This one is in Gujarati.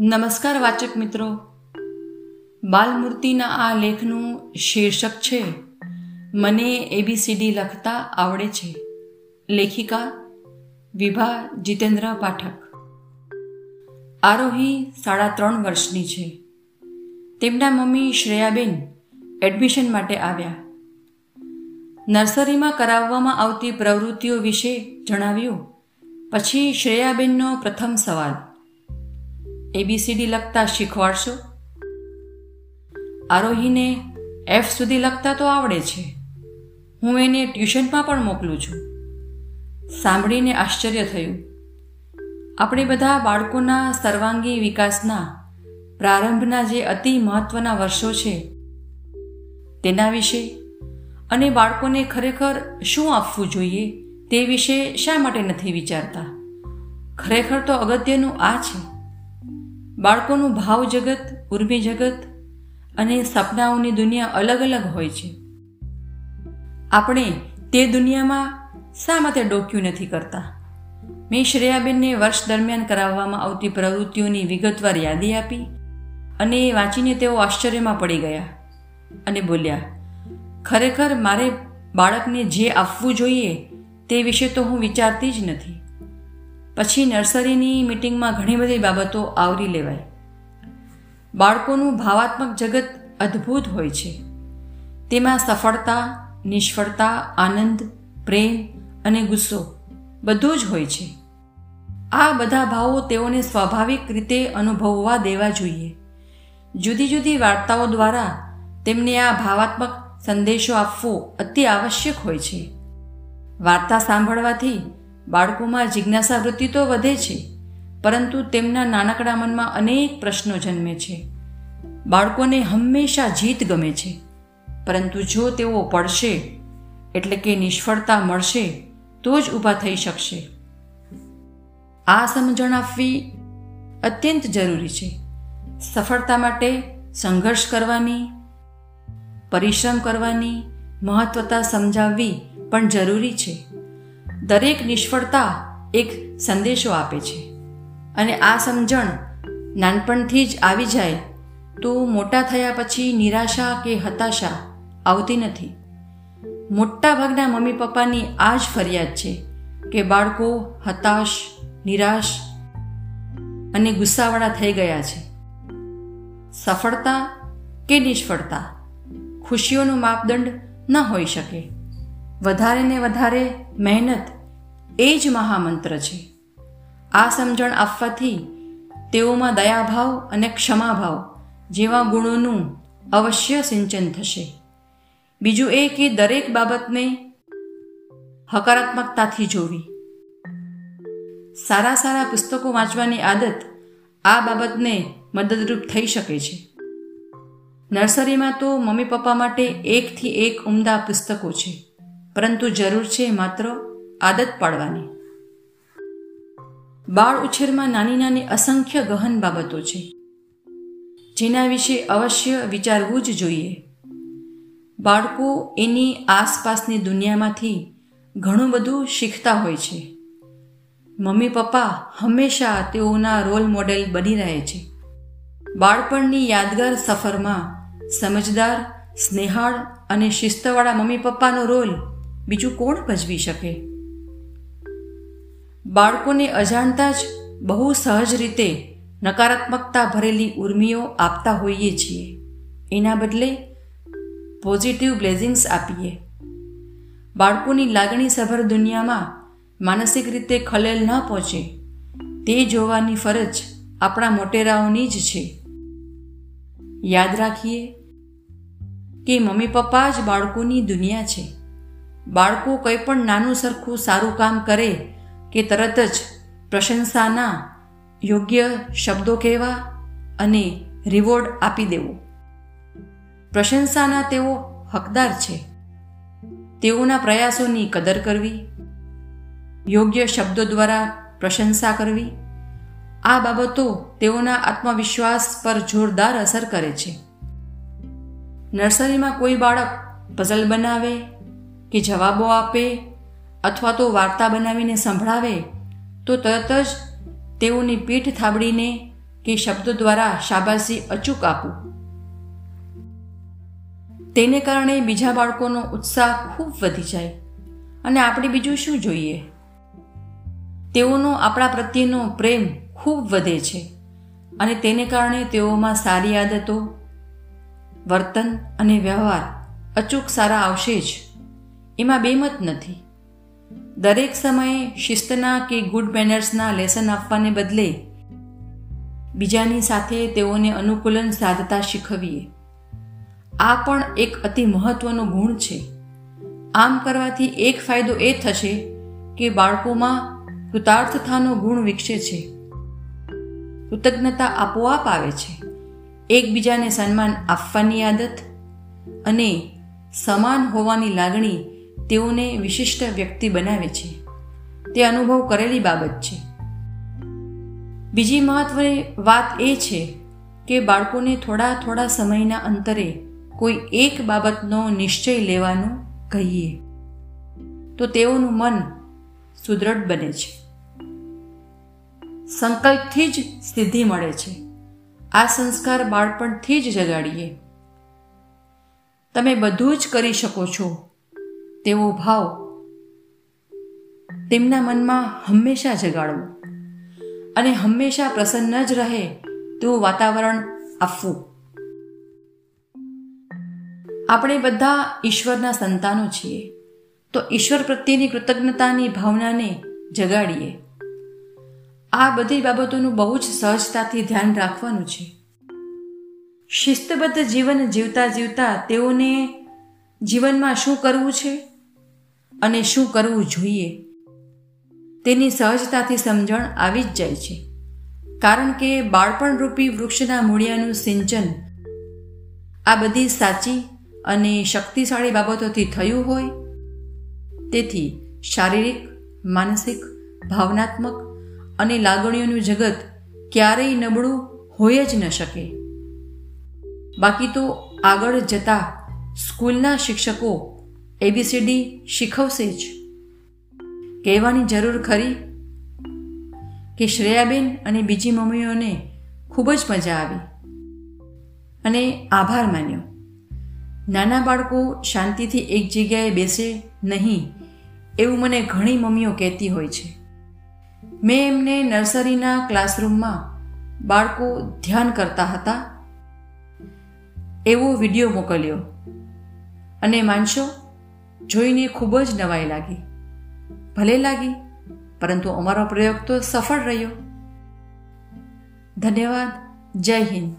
નમસ્કાર વાચક મિત્રો. બાલમૂર્તિના આ લેખનું શીર્ષક છે, મને એબીસીડી લખતા આવડે છે. લેખિકા વિભા જીતેન્દ્ર પાઠક. આરોહી સાડા ત્રણ વર્ષની છે. તેમના મમ્મી શ્રેયાબેન એડમિશન માટે આવ્યા. નર્સરીમાં કરાવવામાં આવતી પ્રવૃત્તિઓ વિશે જણાવ્યું. પછી શ્રેયાબેનનો પ્રથમ સવાલ. એબીસીડી લખતા શીખવાડશો? આરોહીને એફ સુધી લખતા તો આવડે છે. હું એને ટ્યુશનમાં પણ મોકલું છું. સાંભળીને આશ્ચર્ય થયું. આપણે બધા બાળકોના સર્વાંગી વિકાસના, પ્રારંભના જે અતિ મહત્વના વર્ષો છે, તેના વિશે અને બાળકોને ખરેખર શું આપવું જોઈએ તે વિશે શા માટે નથી વિચારતા? ખરેખર તો અગત્યનું આ છે. બાળકોનું ભાવ જગત, ઉર્મી જગત અને સપનાઓની દુનિયા અલગ અલગ હોય છે. આપણે તે દુનિયામાં શા માટે ડોક્યું નથી કરતા? મેં શ્રેયાબેનને વર્ષ દરમિયાન કરાવવામાં આવતી પ્રવૃત્તિઓની વિગતવાર યાદી આપી અને વાંચીને તેઓ આશ્ચર્યમાં પડી ગયા અને બોલ્યા, ખરેખર મારે બાળકને જે આપવું જોઈએ તે વિશે તો હું વિચારતી જ નથી. પછી નર્સરીની મિટિંગમાં ઘણી બધી બાબતો આવરી લેવાય બાળકોનું ભાવાત્મક જગત અદ્ભુત હોય છે. તેમાં સફળતા, નિષ્ફળતા, આનંદ, પ્રેમ અને ગુસ્સો બધું જ હોય છે. આ બધા ભાવો તેઓને સ્વાભાવિક રીતે અનુભવવા દેવા જોઈએ. જુદી જુદી વાર્તાઓ દ્વારા તેમને આ ભાવાત્મક સંદેશો આપવો અતિ આવશ્યક હોય છે. વાર્તા સાંભળવાથી બાળકોમાં જિજ્ઞાસા વૃત્તિ તો વધે છે, પરંતુ તેમના નાનકડા મનમાં અનેક પ્રશ્નો જન્મે છે. બાળકોને હંમેશા જીત ગમે છે, પરંતુ જો તેઓ પડશે, એટલે કે નિષ્ફળતા મળશે, તો જ ઊભા થઈ શકશે. આ સમજણ આપવી અત્યંત જરૂરી છે. સફળતા માટે સંઘર્ષ કરવાની, પરિશ્રમ કરવાની, મહત્વતા સમજાવવી પણ જરૂરી છે. દરેક નિષ્ફળતા એક સંદેશો આપે છે. અને આ સમજણ નાનપણથી જ આવી જાય તો મોટા થયા પછી નિરાશા કે હતાશા આવતી નથી. મોટાભાગના મમ્મી પપ્પાની આ જ ફરિયાદ છે કે બાળકો હતાશ, નિરાશ અને ગુસ્સાવાળા થઈ ગયા છે. સફળતા કે નિષ્ફળતા ખુશીઓનો માપદંડ ન હોઈ શકે. વધારે ને વધારે મહેનત એ જ મહામંત્ર છે. આ સમજણ આપવાથી તેઓમાં દયાભાવ અને ક્ષમાભાવ જેવા ગુણોનું અવશ્ય સિંચન થશે. બીજું એ કે દરેક બાબતને હકારાત્મકતાથી જોવી. સારા સારા પુસ્તકો વાંચવાની આદત આ બાબતને મદદરૂપ થઈ શકે છે. નર્સરીમાં તો મમ્મી પપ્પા માટે એકથી એક ઉમદા પુસ્તકો છે. પરંતુ જરૂર છે માત્ર આદત પાડવાની. બાળ ઉછેરમાં નાની નાની અસંખ્ય ગહન બાબતો છે. જેના વિશે અવશ્ય વિચારવું જ જોઈએ. બાળકો એની આસપાસની દુનિયામાંથી ઘણું બધું શીખતા હોય છે. મમ્મી પપ્પા હંમેશા તેઓના રોલ મોડેલ બની રહે છે. બાળપણની યાદગાર સફરમાં સમજદાર, સ્નેહાળ અને શિસ્તવાળા મમ્મી પપ્પાનો રોલ બીજું કોણ ભજવી શકે? બાળકોને અજાણતા જ બહુ સહજ રીતે નકારાત્મકતા ભરેલી ઉર્મિઓ આપતા હોઈએ છીએ. એના બદલે પોઝિટિવ બ્લેઝિંગ્સ આપીએ. બાળકોની લાગણી સભર દુનિયામાં માનસિક રીતે ખલેલ ન પહોંચે. તે જોવાની ફરજ આપણા મોટેરાઓની જ છે. યાદ રાખીએ કે મમ્મી પપ્પા જ બાળકોની દુનિયા છે. બાળકો કંઈ પણ નાનું સરખું સારું કામ કરે કે તરત જ પ્રશંસાના યોગ્ય શબ્દો કહેવા અને રિવોર્ડ આપી દેવો. પ્રશંસાના તેઓ હકદાર છે. તેઓના પ્રયાસોની કદર કરવી, યોગ્ય શબ્દો દ્વારા પ્રશંસા કરવી, આ બાબતો તેઓના આત્મવિશ્વાસ પર જોરદાર અસર કરે છે. નર્સરીમાં કોઈ બાળક પઝલ બનાવે કે જવાબો આપે અથવા તો વાર્તા બનાવીને સંભળાવે, તો તરત જ તેઓની પીઠ થાબડીને કે શબ્દો દ્વારા શાબાશી અચૂક આપું. તેને કારણે બીજા બાળકોનો ઉત્સાહ ખૂબ વધી જાય અને આપણે બીજું શું જોઈએ? તેઓનો આપણા પ્રત્યેનો પ્રેમ ખૂબ વધે છે અને તેને કારણે તેઓમાં સારી આદતો, વર્તન અને વ્યવહાર અચૂક સારા આવશે જ. એમાં બેમત નથી. દરેક સમયે શિસ્તના કે ગુડ મેનર્સના લેસન આપવાને બદલે બીજાની સાથે તેઓને અનુકૂલન સાધતા શીખવીએ. આ પણ એક અતિ મહત્વનો ગુણ છે. આમ કરવાથી એક ફાયદો એ થશે કે બાળકોમાં કૃતાર્થતાનો ગુણ વિકસે છે. કૃતજ્ઞતા આપોઆપ આવે છે. એકબીજાને સન્માન આપવાની આદત અને સમાન હોવાની લાગણી તેઓને વિશિષ્ટ વ્યક્તિ બનાવે છે. તે અનુભવ કરેલી બાબત છે. બીજી મહત્વની વાત એ છે કે બાળકોને થોડા થોડા સમયના અંતરે કોઈ એક બાબતનો નિશ્ચય લેવાનું કહીએ. તો તેઓનું મન સુદૃઢ બને છે. સંકલ્પથી જ સિદ્ધિ મળે છે. આ સંસ્કાર બાળપણથી જ જગાડીએ. તમે બધું જ કરી શકો છો. તેવો ભાવ તેમના મનમાં હંમેશા જગાડવો અને હંમેશા પ્રસન્ન જ રહે તેવું વાતાવરણ આપવું. આપણે બધા ઈશ્વરના સંતાનો છીએ, તો ઈશ્વર પ્રત્યેની કૃતજ્ઞતાની ભાવનાને જગાડીએ. આ બધી બાબતોનું બહુ જ સહજતાથી ધ્યાન રાખવાનું છે. શિસ્તબદ્ધ જીવન જીવતા જીવતા તેઓને જીવનમાં શું કરવું છે? અને શું કરવું જોઈએ? તેની સહજતાથી સમજણ આવી જ જાય છે. કારણ કે બાળપણરૂપી વૃક્ષના મૂળિયાનું સિંચન આ બધી સાચી અને શક્તિશાળી બાબતોથી થયું હોય, તેથી શારીરિક, માનસિક, ભાવનાત્મક અને લાગણીઓનું જગત ક્યારેય નબળું હોય જ ન શકે. બાકી તો આગળ જતા સ્કૂલના શિક્ષકો એબીસીડી શીખવશે જ. કહેવાની જરૂર ખરી કે શ્રેયાબેન અને બીજી મમ્મીઓને ખૂબ જ મજા આવી. અને આભાર માન્યો. નાના બાળકો શાંતિથી એક જગ્યાએ બેસે નહીં એવું મને ઘણી મમ્મીઓ કહેતી હોય છે. મેં એમને નર્સરીના ક્લાસરૂમમાં બાળકો ધ્યાન કરતા હતા. એવો વીડિયો મોકલ્યો. અને માનશો જોઈને ખૂબ જ નવાઈ લાગી. ભલે લાગી, પરંતુ અમારો પ્રયોગ તો સફળ રહ્યો. ધન્યવાદ. જય હિન્દ.